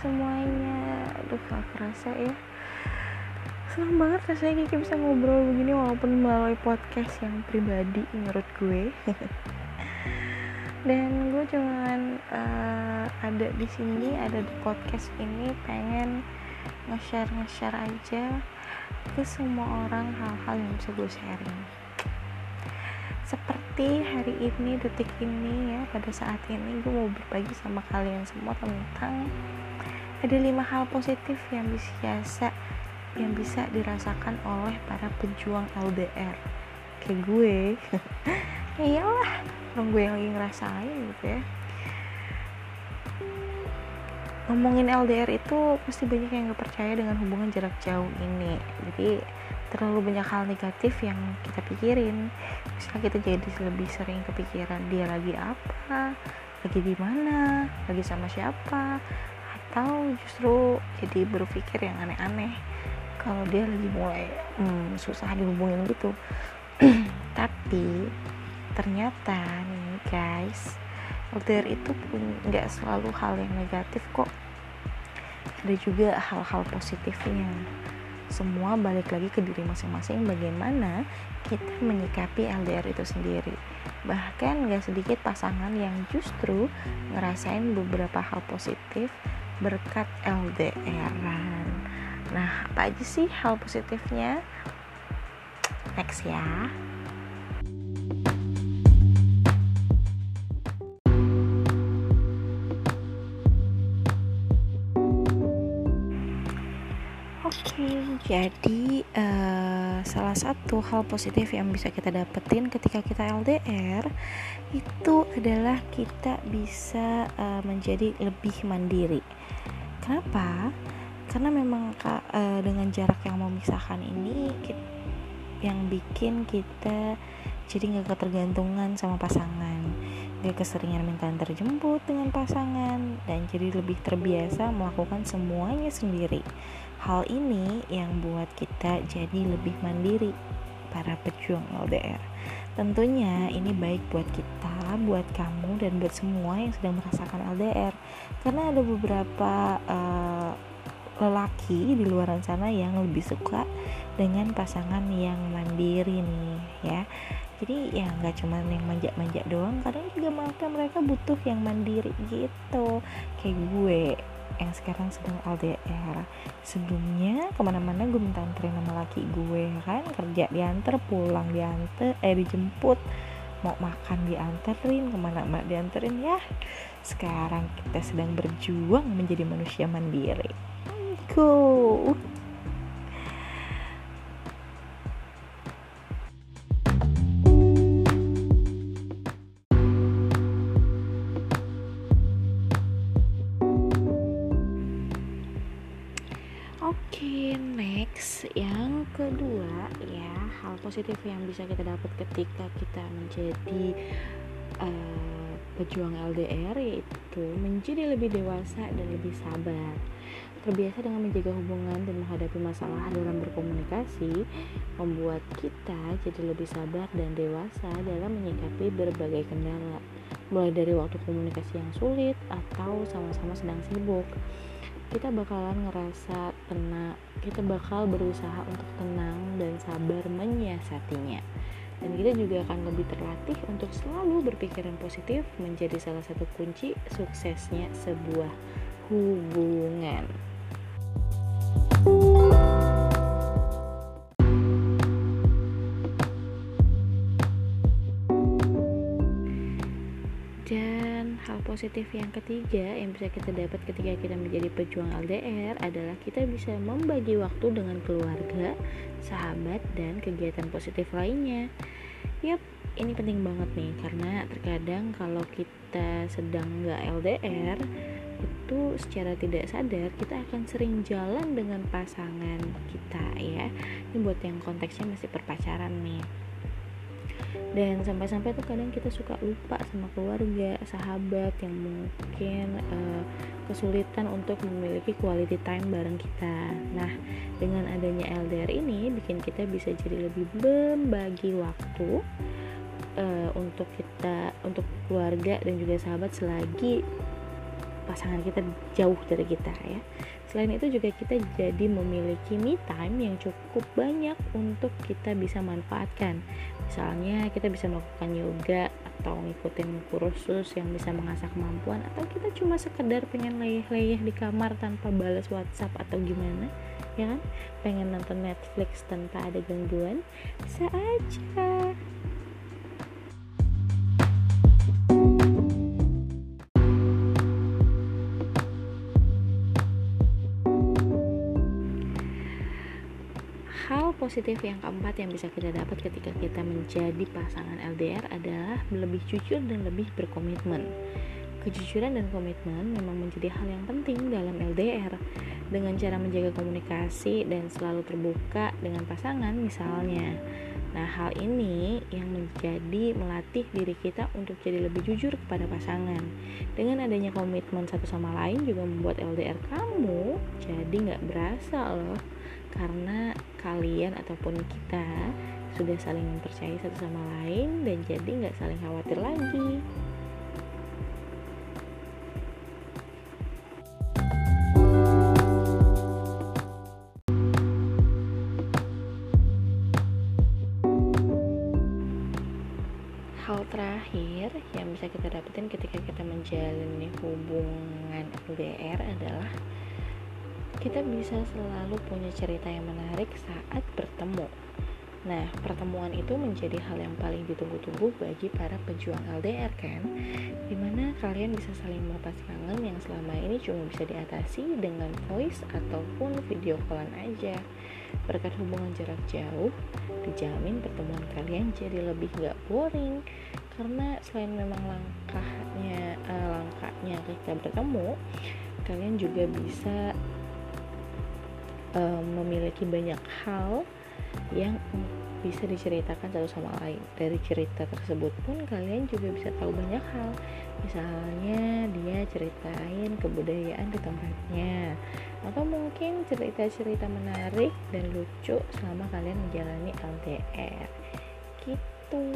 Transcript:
semuanya? Aduh gak kerasa ya. Senang banget rasanya Kiki bisa ngobrol begini walaupun melalui podcast yang pribadi menurut gue. Dan gue cuman uh, ada di sini, ada di podcast ini pengen nge-share nge-share aja ke semua orang hal-hal yang bisa gue sharing. Seperti hari ini detik ini ya pada saat ini gue mau berbagi sama kalian semua tentang ada lima hal positif yang biasa yang bisa dirasakan oleh para pejuang LDR kayak gue. Ya iyalah orang gue yang lagi ngerasain gitu ya. Ngomongin LDR itu pasti banyak yang gak percaya dengan hubungan jarak jauh ini. Jadi terlalu banyak hal negatif yang kita pikirin. Misalnya kita jadi lebih sering kepikiran dia lagi apa lagi di mana lagi sama siapa atau justru jadi berpikir yang aneh-aneh. Kalau dia lagi mulai hmm, susah dihubungin gitu. Tapi ternyata nih guys LDR itu pun nggak selalu hal yang negatif kok. Ada juga hal-hal positifnya. Semua balik lagi ke diri masing-masing bagaimana kita menyikapi LDR itu sendiri. Bahkan gak sedikit pasangan yang justru ngerasain beberapa hal positif berkat LDRan nah apa aja sih hal positifnya? Next ya Jadi uh, salah satu hal positif yang bisa kita dapetin ketika kita LDR itu adalah kita bisa uh, menjadi lebih mandiri. Kenapa? Karena memang uh, dengan jarak yang memisahkan ini kita, yang bikin kita jadi nggak ketergantungan sama pasangan gak keseringan minta antar jemput dengan pasangan dan jadi lebih terbiasa melakukan semuanya sendiri Hal ini yang buat kita jadi lebih mandiri para pejuang LDR. Tentunya ini baik buat kita, buat kamu dan buat semua yang sedang merasakan LDR. Karena ada beberapa uh, lelaki di luar sana yang lebih suka dengan pasangan yang mandiri nih ya. Jadi ya nggak cuma yang manja-manja doang kadang juga mereka mereka butuh yang mandiri gitu. Kayak gue yang sekarang sedang LDR sebelumnya ke mana-mana gue minta anterin sama laki gue kan? Kerja diantar pulang diantar eh dijemput. Mau makan dianterin ke mana-mana dianterin ya. Sekarang kita sedang berjuang menjadi manusia mandiri. Go positif yang bisa kita dapat ketika kita menjadi uh, pejuang LDR yaitu menjadi lebih dewasa dan lebih sabar. Terbiasa dengan menjaga hubungan dan menghadapi masalah dalam berkomunikasi membuat kita jadi lebih sabar dan dewasa dalam menyikapi berbagai kendala. Mulai dari waktu komunikasi yang sulit atau sama-sama sedang sibuk kita bakalan ngerasa tenang kita bakal berusaha untuk tenang dan sabar menyiasatinya dan kita juga akan lebih terlatih untuk selalu berpikiran positif menjadi salah satu kunci suksesnya sebuah hubungan. Positif yang ketiga yang bisa kita dapat ketika kita menjadi pejuang LDR adalah kita bisa membagi waktu dengan keluarga, sahabat, dan kegiatan positif lainnya. Yap, ini penting banget nih karena terkadang kalau kita sedang nggak LDR itu secara tidak sadar kita akan sering jalan dengan pasangan kita ya. Ini buat yang konteksnya masih perpacaran nih dan sampai-sampai tuh kadang kita suka lupa sama keluarga sahabat yang mungkin uh, kesulitan untuk memiliki quality time bareng kita. Nah dengan adanya LDR ini bikin kita bisa jadi lebih membagi waktu uh, untuk kita untuk keluarga dan juga sahabat selagi pasangan kita jauh dari kita ya. Selain itu juga kita jadi memiliki me time yang cukup banyak untuk kita bisa manfaatkan. Misalnya kita bisa melakukan yoga atau ngikutin kursus yang bisa mengasah kemampuan atau kita cuma sekedar pengen leyeh-leyeh di kamar tanpa balas WhatsApp atau gimana ya kan? Pengen nonton Netflix tanpa ada gangguan bisa aja Hal positif yang keempat yang bisa kita dapat ketika kita menjadi pasangan LDR adalah lebih jujur dan lebih berkomitmen. Kejujuran dan komitmen memang menjadi hal yang penting dalam LDR. Dengan cara menjaga komunikasi dan selalu terbuka dengan pasangan misalnya. Nah, hal ini yang menjadi melatih diri kita untuk jadi lebih jujur kepada pasangan. Dengan adanya komitmen satu sama lain juga membuat LDR kamu jadi nggak berasa loh karena kalian ataupun kita sudah saling mempercayai satu sama lain dan jadi nggak saling khawatir lagi terakhir yang bisa kita dapetin ketika kita menjalani hubungan LDR adalah kita bisa selalu punya cerita yang menarik saat bertemu. Nah, pertemuan itu menjadi hal yang paling ditunggu-tunggu bagi para pejuang LDR kan Di mana kalian bisa saling melepas kangen yang selama ini cuma bisa diatasi dengan voice ataupun video callan aja Berkat hubungan jarak jauh, dijamin pertemuan kalian jadi lebih gak boring Karena selain memang langkahnya, uh, langkahnya kita bertemu Kalian juga bisa um, memiliki banyak hal yang bisa diceritakan satu sama lain. Dari cerita tersebut pun kalian juga bisa tahu banyak hal. Misalnya dia ceritain kebudayaan di tempatnya atau mungkin cerita-cerita menarik dan lucu selama kalian menjalani LDR gitu